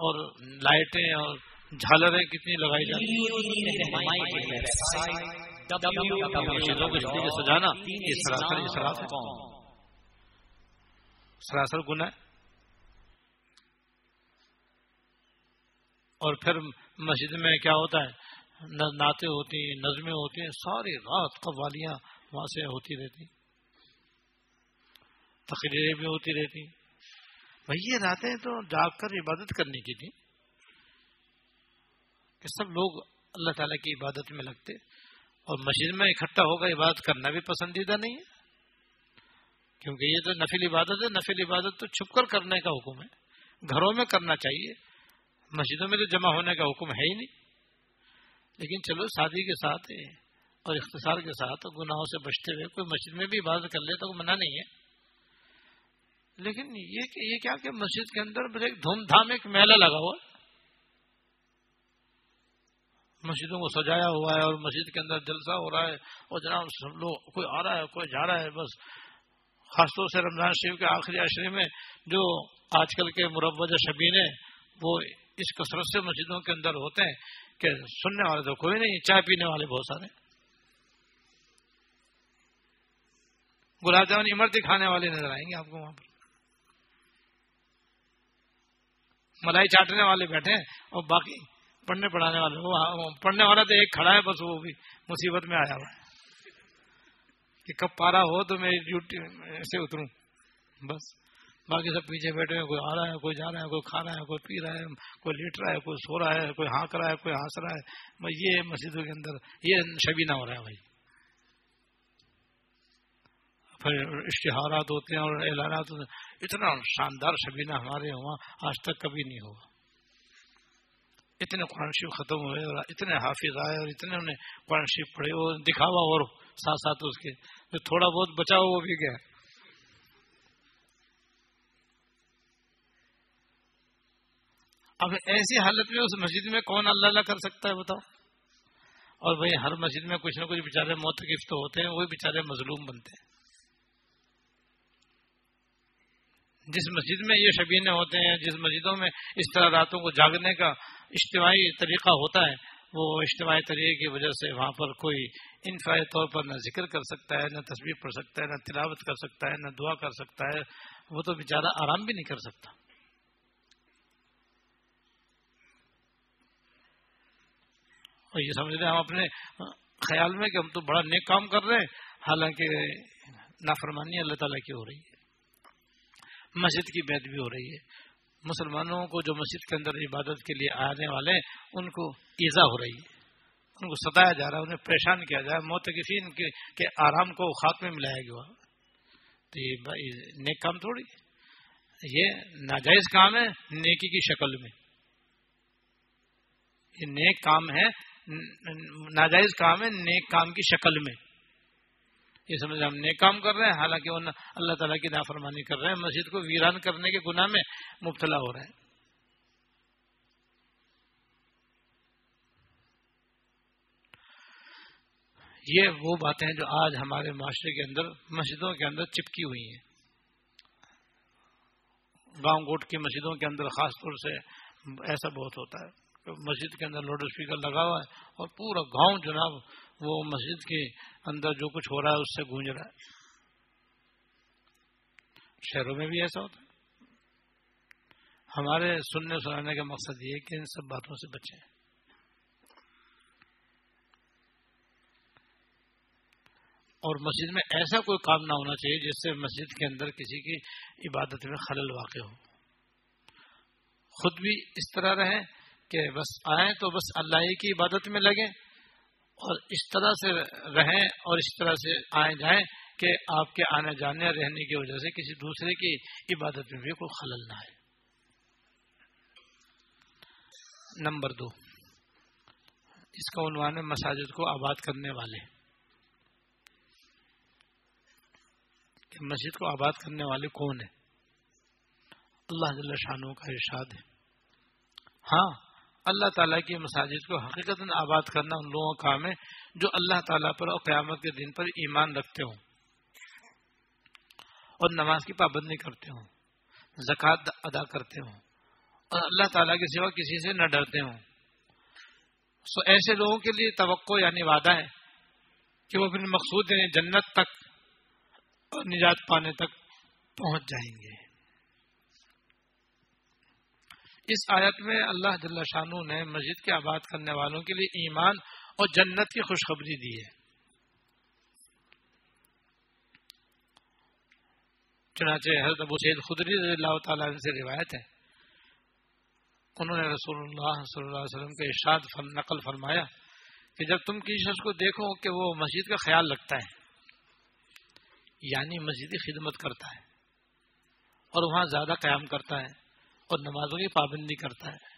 اور لائٹیں اور جھالریں کتنی لگائی جاتی مسجدوں کو سجانا، یہ سراسر سراسر سراسر گنا ہے اور پھر مسجد میں کیا ہوتا ہے؟ نعتیں ہوتی ہیں، نظمیں ہوتی ہیں، ساری رات قوالیاں وہاں سے ہوتی رہتی تقریریں بھی ہوتی رہتی بھائی یہ راتیں تو جاگ کر عبادت کرنے کی تھی۔ کہ سب لوگ اللہ تعالیٰ کی عبادت میں لگتے اور مسجد میں اکٹھا ہو کر عبادت کرنا بھی پسندیدہ نہیں ہے۔ کیونکہ یہ تو نفل عبادت ہے، نفل عبادت تو چھپ کر کرنے کا حکم ہے۔ گھروں میں کرنا چاہیے۔ مسجدوں میں تو جمع ہونے کا حکم ہے ہی نہیں۔ لیکن چلو شادی کے ساتھ اور اختصار کے ساتھ گناہوں سے بچتے ہوئے کوئی مسجد میں بھی عبادت کر لے تو منع نہیں ہے۔ لیکن یہ کہ یہ کیا کہ مسجد کے اندر ایک دھوم دھام ایک میلہ لگا ہوا مسجدوں کو سجایا ہوا ہے اور مسجد کے اندر جلسہ ہو رہا ہے اور جناب سب لوگ کوئی آ رہا ہے، کوئی جا رہا ہے، بس خاص طور سے رمضان شریف کے آخری عشرے میں جو آج کل کے مروجہ شبین ہیں وہ اس کثرت سے مسجدوں کے اندر ہوتے ہیں کہ سننے والے تو کوئی نہیں، چائے پینے والے بہت سارے گلاب جامن امرتی کھانے والے نظر آئیں گے آپ کو وہاں پر۔ ملائی چاٹنے والے بیٹھے ہیں اور باقی پڑھنے پڑھانے والے ہاں، پڑھنے والا تو ایک کھڑا ہے، بس وہ بھی مصیبت میں آیا ہوا ہے۔ کہ کب پارا ہو تو میں ڈیوٹی سے اتروں۔ بس۔ باقی سب پیچھے بیٹھے ہیں، کوئی آ رہا ہے، کوئی جا رہا ہے، کوئی کھا رہا ہے، کوئی پی رہا ہے، کوئی لیٹ رہا ہے، کوئی سو رہا ہے، کوئی ہانک رہا ہے، کوئی ہنس رہا ہے۔ بھائی، یہ مسجدوں کے اندر یہ شبینہ ہو رہا ہے بھائی۔ پھر اشتہارات ہوتے ہیں اور اعلانات ہوتے ہیں۔ اتنا شاندار شبینہ ہمارے وہاں آج تک کبھی نہیں ہوگا اتنے قرآن شریف ختم ہوئے اور اتنے حافظ آئے اور اتنے انہیں قرآن شریف پڑھے اور دکھاوا اور ساتھ ساتھ اس کے۔ جو تھوڑا بہت بچا ہو وہ بھی گیا۔ اب ایسی حالت میں اس مسجد میں کون اللہ اللہ کر سکتا ہے بتاؤ؟ اور بھائی ہر مسجد میں کچھ نہ کچھ بےچارے موت تو ہوتے ہیں، وہی بےچارے مظلوم بنتے ہیں۔ جس مسجد میں یہ شبینے ہوتے ہیں، جس مسجدوں میں اس طرح راتوں کو جاگنے کا اجتماعی طریقہ ہوتا ہے، وہ اجتماعی طریقے کی وجہ سے وہاں پر کوئی انفائی طور پر نہ ذکر کر سکتا ہے، نہ تصویر پڑھ سکتا ہے، نہ تلاوت کر سکتا ہے، نہ دعا کر سکتا ہے، وہ تو بیچارہ آرام بھی نہیں کر سکتا۔ اور یہ سمجھ رہے ہیں ہم اپنے خیال میں کہ ہم تو بڑا نیک کام کر رہے ہیں، حالانکہ نافرمانی اللہ تعالیٰ کی ہو رہی ہے۔ مسجد کی بیت بھی ہو رہی ہے۔ مسلمانوں کو جو مسجد کے اندر عبادت کے لیے آنے والے ہیں ان کو ایزا ہو رہی ہے۔ ان کو ستایا جا رہا ہے، انہیں پریشان کیا جا رہا ہے۔ موتقفین کے آرام کو خاتمے میں ملایا گیا۔ تو یہ نیک کام تھوڑی یہ ناجائز کام ہے نیکی کی شکل میں۔ یہ نیک کام ہے ناجائز کام ہے، نیک کام کی شکل میں۔ یہ سمجھ ہم نیک کام کر رہے ہیں، حالانکہ وہ اللہ تعالیٰ کی نافرمانی کر رہے ہیں، مسجد کو ویران کرنے کے گناہ میں مبتلا ہو رہے ہیں۔ یہ وہ باتیں جو آج ہمارے معاشرے کے اندر، مسجدوں کے اندر چپکی ہوئی ہیں۔ گاؤں گوٹ کی مسجدوں کے اندر خاص طور سے ایسا بہت ہوتا ہے۔ مسجد کے اندر لاؤڈ اسپیکر لگا ہوا ہے اور پورا گاؤں جناب وہ مسجد کے اندر جو کچھ ہو رہا ہے اس سے گونج رہا ہے۔ شہروں میں بھی ایسا ہوتا ہے۔ ہمارے سننے سنانے کا مقصد یہ ہے کہ ان سب باتوں سے بچیں۔ اور مسجد میں ایسا کوئی کام نہ ہونا چاہیے جس سے مسجد کے اندر کسی کی عبادت میں خلل واقع ہو۔ خود بھی اس طرح رہیں۔ کہ بس آئیں تو بس اللہ کی عبادت میں لگیں اور اس طرح سے رہیں اور اس طرح سے آئیں جائیں کہ آپ کے آنے جانے رہنے کی وجہ سے کسی دوسرے کی عبادت میں بھی کوئی خلل نہ آئے۔ نمبر دو، اس کا عنوان ہے مساجد کو آباد کرنے والے۔ کہ مسجد کو آباد کرنے والے کون ہیں؟ اللہ جل شانوں کا ارشاد ہے۔ ہاں اللہ تعالیٰ کی مساجد کو حقیقت آباد کرنا ان لوگوں کا کام ہے جو اللہ تعالیٰ پر اور قیامت کے دن پر ایمان رکھتے ہوں اور نماز کی پابندی کرتے ہوں، زکوٰۃ ادا کرتے ہوں اور اللہ تعالیٰ کے سوا کسی سے نہ ڈرتے ہوں۔ سو ایسے لوگوں کے لیے توقع یعنی وعدہ ہے کہ وہ اپنے مقصود یعنی جنت تک اور نجات پانے تک پہنچ جائیں گے۔ اس آیت میں اللہ جل شانو نے مسجد کے آباد کرنے والوں کے لیے ایمان اور جنت کی خوشخبری دی ہے۔ چنانچہ حضرت ابو سید خدری رضی اللہ تعالیٰ سے روایت ہے۔ انہوں نے رسول اللہ صلی اللہ علیہ وسلم کے ارشاد نقل فرمایا کہ جب تم کسی شخص کو دیکھو کہ وہ مسجد کا خیال رکھتا ہے یعنی مسجدی خدمت کرتا ہے اور وہاں زیادہ قیام کرتا ہے اور نمازوں کی پابندی کرتا ہے۔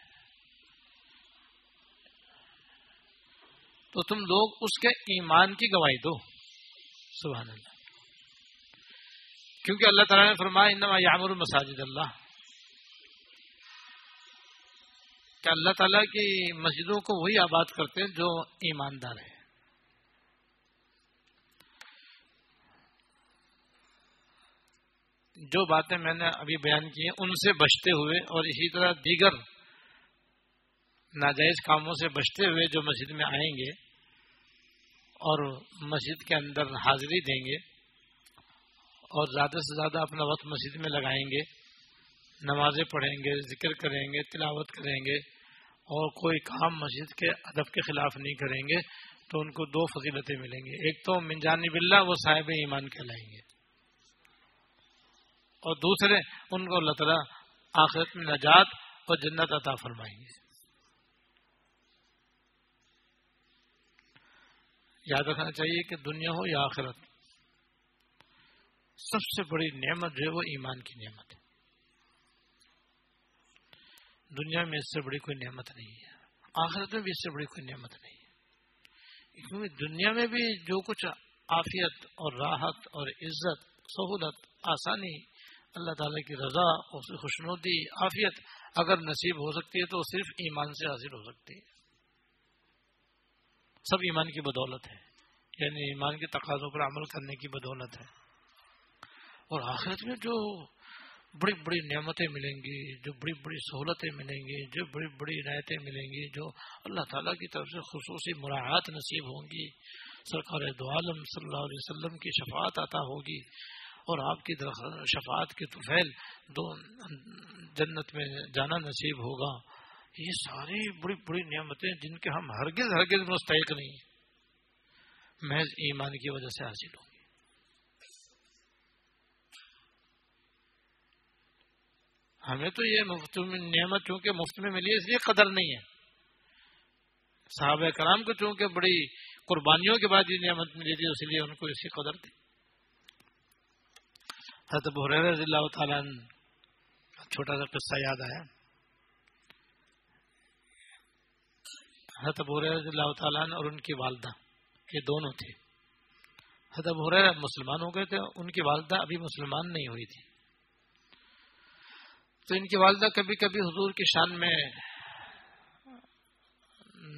تو تم لوگ اس کے ایمان کی گواہی دو۔ سبحان اللہ۔ کیونکہ اللہ تعالیٰ نے فرمایا، انما یامر مساجد اللہ۔ کہ اللہ تعالیٰ کی مسجدوں کو وہی آباد کرتے ہیں جو ایماندار ہے جو باتیں میں نے ابھی بیان کی ہیں، ان سے بچتے ہوئے اور اسی طرح دیگر ناجائز کاموں سے بچتے ہوئے جو مسجد میں آئیں گے اور مسجد کے اندر حاضری دیں گے اور زیادہ سے زیادہ اپنا وقت مسجد میں لگائیں گے، نمازیں پڑھیں گے، ذکر کریں گے، تلاوت کریں گے اور کوئی کام مسجد کے ادب کے خلاف نہیں کریں گے تو ان کو دو فضیلتیں ملیں گے ایک تو منجانی بلّہ وہ صاحب ایمان کہلائیں گے۔ اور دوسرے ان کو اللہ تعالیٰ آخرت میں نجات اور جنت عطا فرمائیں گے۔ یاد رکھنا چاہیے کہ دنیا ہو یا آخرت، سب سے بڑی نعمت جو ہے وہ ایمان کی نعمت ہے۔ دنیا میں اس سے بڑی کوئی نعمت نہیں ہے، آخرت میں بھی اس سے بڑی کوئی نعمت نہیں ہے۔ کیونکہ دنیا میں بھی جو کچھ عافیت اور راحت اور عزت، سہولت، آسانی اللہ تعالی کی رضا اور خوشنودی، عافیت اگر نصیب ہو سکتی ہے تو صرف ایمان سے حاصل ہو سکتی ہے۔ سب ایمان کی بدولت ہے یعنی ایمان کے تقاضوں پر عمل کرنے کی بدولت ہے۔ اور آخرت میں جو بڑی بڑی نعمتیں ملیں گی، جو بڑی بڑی سہولتیں ملیں گی، جو بڑی بڑی عنایتیں ملیں گی، جو اللہ تعالیٰ کی طرف سے خصوصی مراحت نصیب ہوں گی، سرکار دو عالم صلی اللہ علیہ وسلم کی شفاعت عطا ہوگی۔ اور آپ کی شفاعت کے طفیل دو، جنت میں جانا نصیب ہوگا۔ یہ ساری بڑی بڑی نعمتیں جن کے ہم ہرگز ہرگز مستحق نہیں محض ایمان کی وجہ سے حاصل ہوں گی ہمیں تو یہ مفت نعمت چونکہ مفت میں ملی ہے، اس لیے قدر نہیں ہے۔ صحابہ کرام کو چونکہ بڑی قربانیوں کے بعد یہ نعمت ملی تھی اس لیے ان کو اسی قدر تھی۔ حضرت رضی اللہ تعالیٰ چھوٹا سا قصہ یاد آیا۔ حضرت رضی اللہ تعالیٰ اور ان کی والدہ، یہ دونوں تھے۔ حضرت حضرت مسلمان ہو گئے تھے، ان کی والدہ ابھی مسلمان نہیں ہوئی تھی۔ تو ان کی والدہ کبھی کبھی حضور کی شان میں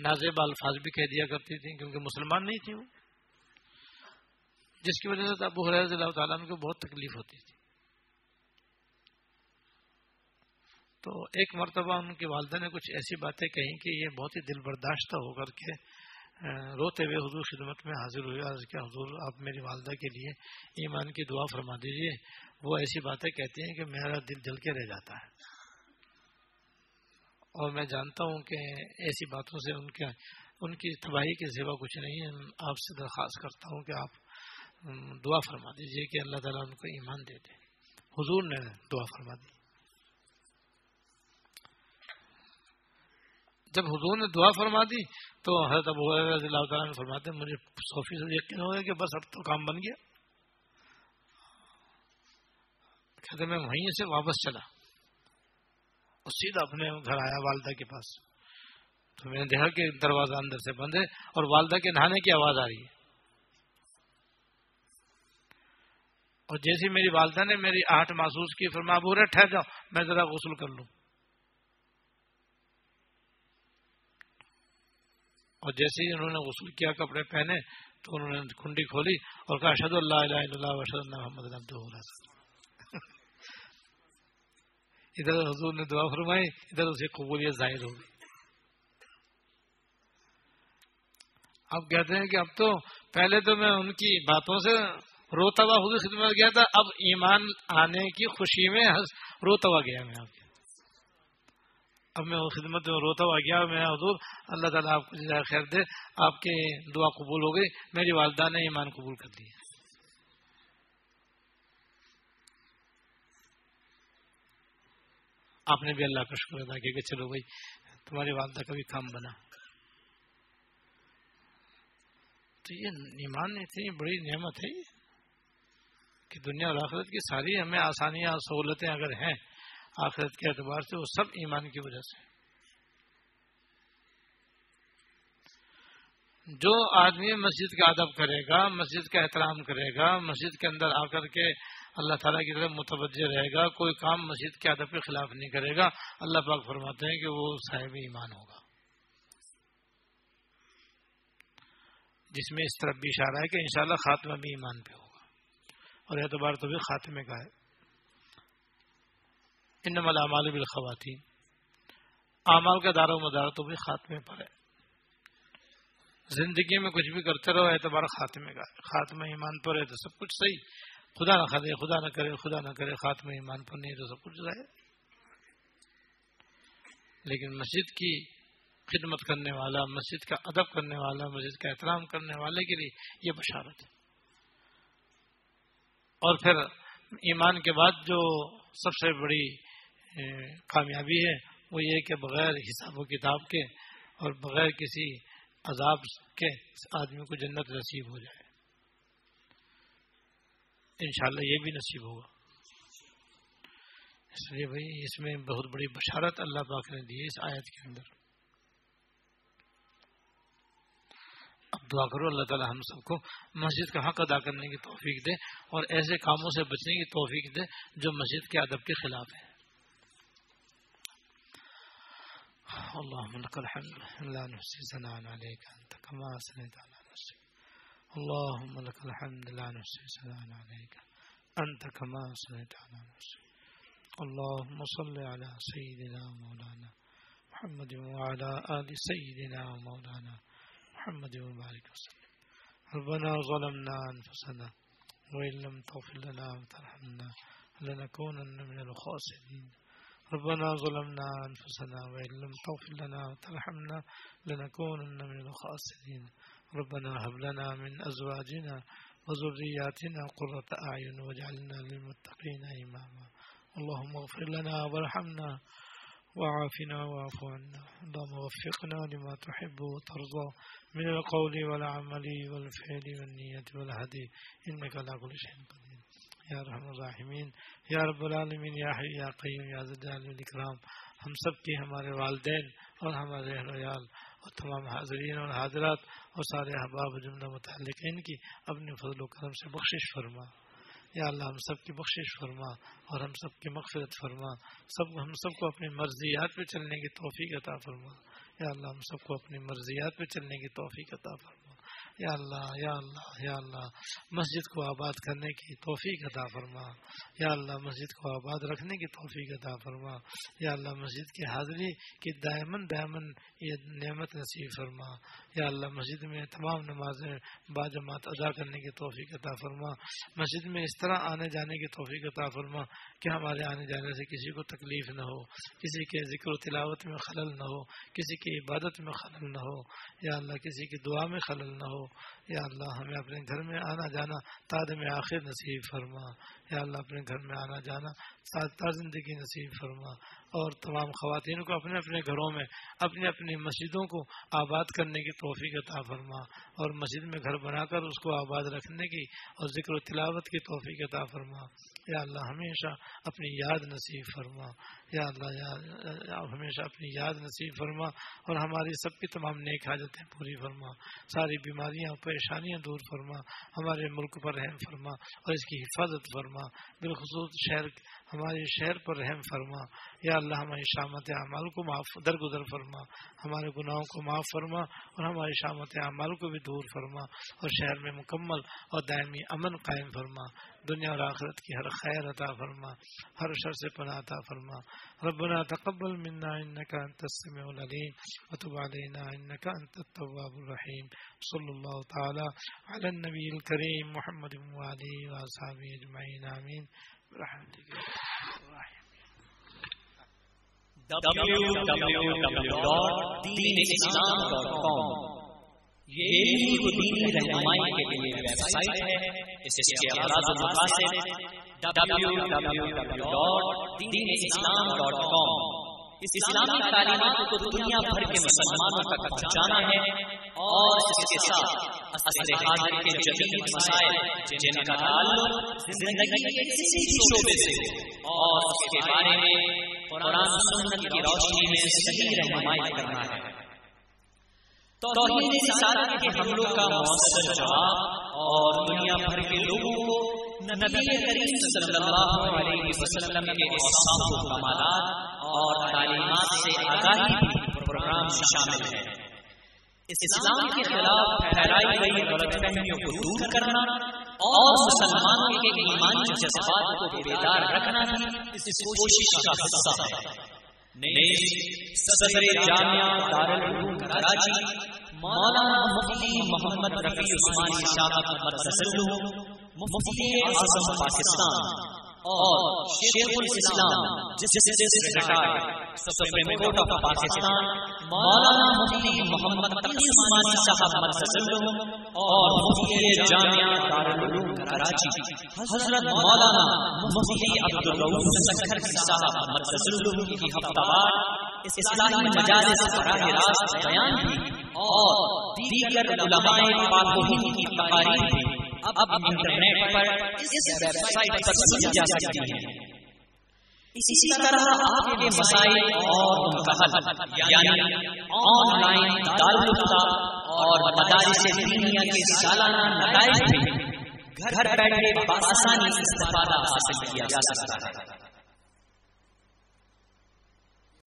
نازیب الفاظ بھی کہہ دیا کرتی تھی کیونکہ مسلمان نہیں تھی وہ۔ جس کی وجہ سے ابو حرض اللہ تعالیٰ کو بہت تکلیف ہوتی تھی۔ تو ایک مرتبہ ان کی والدہ نے کچھ ایسی باتیں کہیں کہ یہ بہت ہی دل برداشتہ ہو کر کے روتے ہوئے حضور خدمت میں حاضر ہوئے۔ آج کیا، حضور آپ میری والدہ کے لیے ایمان کی دعا فرما دیجیے وہ ایسی باتیں کہتی ہیں کہ میرا دل جل کے رہ جاتا ہے۔ اور میں جانتا ہوں کہ ایسی باتوں سے ان کے، ان کی تباہی کے سوا کچھ نہیں ہے آپ سے درخواست کرتا ہوں کہ آپ دعا فرما دیجیے کہ اللہ تعالیٰ ان کو ایمان دے دے۔ حضور نے دعا فرما دی۔ جب حضور نے دعا فرما دی تو حضرت ابو رضی اللہ تعالیٰ نے فرماتے مجھے سو فیصد یقین ہو گیا کہ بس اب تو کام بن گیا۔ کہتے میں وہیں سے واپس چلا۔ اور سیدھا اپنے گھر آیا والدہ کے پاس۔ تو میں نے دیکھا کہ دروازہ اندر سے بند ہے اور والدہ کے نہانے کی آواز آ رہی ہے۔ اور جیسی میری والدہ نے میری آہٹ محسوس کی پھر میں رہے ٹھہر جاؤ، میں ذرا غسل کر لوں۔ اور جیسے ہی انہوں نے غسل کیا، کپڑے پہنے، تو انہوں نے کنڈی کھولی اور کہا اشد اللہ الہ الا اللہ وشد اللہ محمد عبد ادھر حضور نے دعا فرمائی، ادھر اسے قبولیت ظاہر ہو گئی۔ اب کہتے ہیں کہ اب تو پہلے تو میں ان کی باتوں سے روتا ہوا حضور خدمت گیا تھا، اب ایمان آنے کی خوشی میں روتا ہوا گیا میں آپ اب میں خدمت میں روتا ہوا گیا، میں حضور، اللہ تعالیٰ آپ کو خیر دے، آپ کی دعا قبول ہو گئی، میری والدہ نے ایمان قبول کر دیا آپ نے بھی اللہ کا شکر ادا کیا کہ چلو بھائی، تمہاری والدہ کا بھی کام بنا۔ تو یہ ایمان اتنی بڑی نعمت ہے یہ کہ دنیا اور آخرت کی ساری ہمیں آسانیاں سہولتیں اگر ہیں آخرت کے اعتبار سے، وہ سب ایمان کی وجہ سے۔ جو آدمی مسجد کا ادب کرے گا، مسجد کا احترام کرے گا، مسجد کے اندر آ کر کے اللہ تعالیٰ کی طرف متوجہ رہے گا، کوئی کام مسجد کے ادب کے خلاف نہیں کرے گا، اللہ پاک فرماتے ہیں کہ وہ صاحب ایمان ہوگا۔ جس میں اس طرف بھی اشارہ ہے کہ انشاءاللہ خاتمہ بھی ایمان پہ ہوگا۔ اور اعتبار تو بھی خاتمے کا ہے۔ ان ملامال بالخواتین۔ اعمال کا دار و مدار تو بھی خاتمے پر ہے۔ زندگی میں کچھ بھی کرتے رہو اعتبار خاتمے کا ہے۔ خاتمہ ایمان پر ہے تو سب کچھ صحیح۔ خدا نہ کرے خدا نہ کرے، خدا نہ کرے، خاتمہ ایمان پر نہیں تو سب کچھ رہے لیکن مسجد کی خدمت کرنے والا، مسجد کا ادب کرنے والا، مسجد کا احترام کرنے والے کے لیے یہ بشارت ہے۔ اور پھر ایمان کے بعد جو سب سے بڑی کامیابی ہے، وہ یہ کہ بغیر حساب و کتاب کے اور بغیر کسی عذاب کے آدمی کو جنت نصیب ہو جائے۔ انشاءاللہ یہ بھی نصیب ہوگا۔ اس لیے بھائی، اس میں بہت بڑی بشارت اللہ پاک نے دی ہے اس آیت کے اندر۔ اب دعا کرو، اللہ تعالی ہم سب کو مسجد کا حق ادا کرنے کی توفیق دے اور ایسے کاموں سے بچنے کی توفیق دے جو مسجد کے ادب کے خلاف ہے اللهم لك الحمد، لا نحصي ثناء عليك أنت كما أثنيت على نفسك اللهم لك الحمد، لا نحصي ثناء عليك أنت كما أثنيت على نفسك اللهم صل على سيدنا مولانا محمد وعلى آل سيدنا مولانا محمد وبارك وسلم. ربنا ظلمنا أنفسنا وإن لم تغفر لنا وترحمنا لنكونن من الخاسرين ربنا ظلمنا أنفسنا وإن لم تغفر لنا وترحمنا لنكونن من الخاسرين ربنا هب لنا من أزواجنا وذرياتنا قرة أعين واجعلنا للمتقين إماما اللهم اغفر لنا وارحمنا وعافنا واعف عنا. اللهم وفقنا لما تحب وترضى. من القول والعمل والفعل والنية والهدي. إنك على كل شيء قدير. یا رحم الرحمین یا رب العالمین یا حی یا قیم یا زدال الاکرام ہم سب کی ہمارے والدین اور ہمارے اہل اور تمام حاضرین اور حاضرات اور سارے احباب جملہ متعلقین کی اپنے فضل و کرم سے بخشش فرما۔ یا اللہ ہم سب کی بخشش فرما اور ہم سب کی مغفرت فرما، سب، ہم سب کو اپنی مرضیات پہ چلنے کی توفیق عطا فرما۔ یا اللہ ہم سب کو اپنی مرضیات پہ چلنے کی توفیق عطا فرما۔ یا اللہ یا اللہ یا اللہ، مسجد کو آباد کرنے کی توفیق عطا فرما۔ یا اللہ، مسجد کو آباد رکھنے کی توفیق عطا فرما۔ یا اللہ، مسجد کی حاضری کی دائمن دائمن یہ نعمت نصیب فرما۔ یا اللہ، مسجد میں تمام نمازیں باجماعت ادا کرنے کی توفیق عطا فرما۔ مسجد میں اس طرح آنے جانے کی توفیق عطا فرما۔ کہ ہمارے آنے جانے سے کسی کو تکلیف نہ ہو، کسی کے ذکر و تلاوت میں خلل نہ ہو، کسی کی عبادت میں خلل نہ ہو، یا اللہ کسی کی دعا میں خلل نہ ہو، یا اللہ ہمیں اپنے گھر میں آنا جانا تاد میں آخر نصیب فرما، یا اللہ اپنے گھر میں آنا جانا سادہ زندگی نصیب فرما۔ اور تمام خواتین کو اپنے اپنے گھروں میں، اپنی اپنی مسجدوں کو آباد کرنے کی توفیق عطا فرما اور مسجد میں گھر بنا کر اس کو آباد رکھنے کی اور ذکر و تلاوت کی توفیق عطا فرما۔ یا اللہ ہمیشہ اپنی یاد نصیب فرما۔ یا اللہ، یا ہمیشہ اپنی یاد نصیب فرما اور ہماری سب کی تمام نیک حاجتیں پوری فرما۔ ساری بیماریاں، پریشانیاں دور فرما۔ ہمارے ملک پر رحم فرما اور اس کی حفاظت فرما۔ بالخصوص شہر ہمارے شہر پر رحم فرما۔ یا اللہ، ہماری شامت اعمال کو معاف، درگزر فرما۔ ہمارے گناہوں کو معاف فرما اور ہماری شامت اعمال کو بھی دور فرما اور شہر میں مکمل اور دائمی امن قائم فرما۔ دنیا اور آخرت کی ہر خیر عطا فرما، ہر شر سے پناہ عطا فرما۔ ربنا تقبل منا انك انت السميع العليم وتب علينا انك انت التواب الرحيم صلى الله تعالى على النبي الكريم محمد وعلى اله وصحبه اجمعين امين یہ رہنمائی کے لیے ویب سائٹ ہے اس کے اعراض و مقاصد www.deenislam.com اس اسلامی تعلیمات کو دنیا بھر کے مسلمانوں تک پہنچانا ہے اور اس کے ساتھ اصل حاضر کے جدید مسائل جن کا تعلق زندگی کے کسی بھی شعبے سے اور اس کے بارے میں قرآن سنت کی روشنی میں صحیح رہنمائی کرنا ہے۔ توحید رسالت کے حملوں کا مؤثر جواب اور دنیا بھر کے لوگوں کو نبی کریم صلی اللہ علیہ وسلم کے اوصاف و کمالات اور تعلیمات سے آگاہی پروگرام شامل ہے۔ اسلام کے خلاف پھیلائی گئی غلط فہمیوں کو دور کرنا اور مسلمانوں کے ایمانی جذبات کو بیدار رکھنا بھی اس کوشش کا حصہ ہے۔ صدر جامعہ دارالعلوم کراچی مولانا مفتی محمد رفیع عثمانی شاہ مفتی اعظم پاکستان اور شیخ الاسلام سپریم کورٹ آف پاکستان، مولانا مفتی محمد تقی عثمانی صاحب مرکز اور مفتی جامعہ دارالعلوم کراچی، حضرت مولانا مفتی عبدالرؤوف سکھر صاحب مرکز کی ہفتہ وار اسلامی مجالس براہ راست بیان بھی اور دیگر علماء پاک و ہند کی تقاریر بھی اب انٹرنیٹ پر اس ویب سائٹ پر سنی جا سکتی ہیں۔ اسی طرح آپ کے مسائل اور ان کا حل یعنی آن لائن دارالفتا اور مدارس دینیا کے سالانہ نتائج بھی گھر بیٹھے بآسانی استفادہ حاصل کیا جا سکتا ہے۔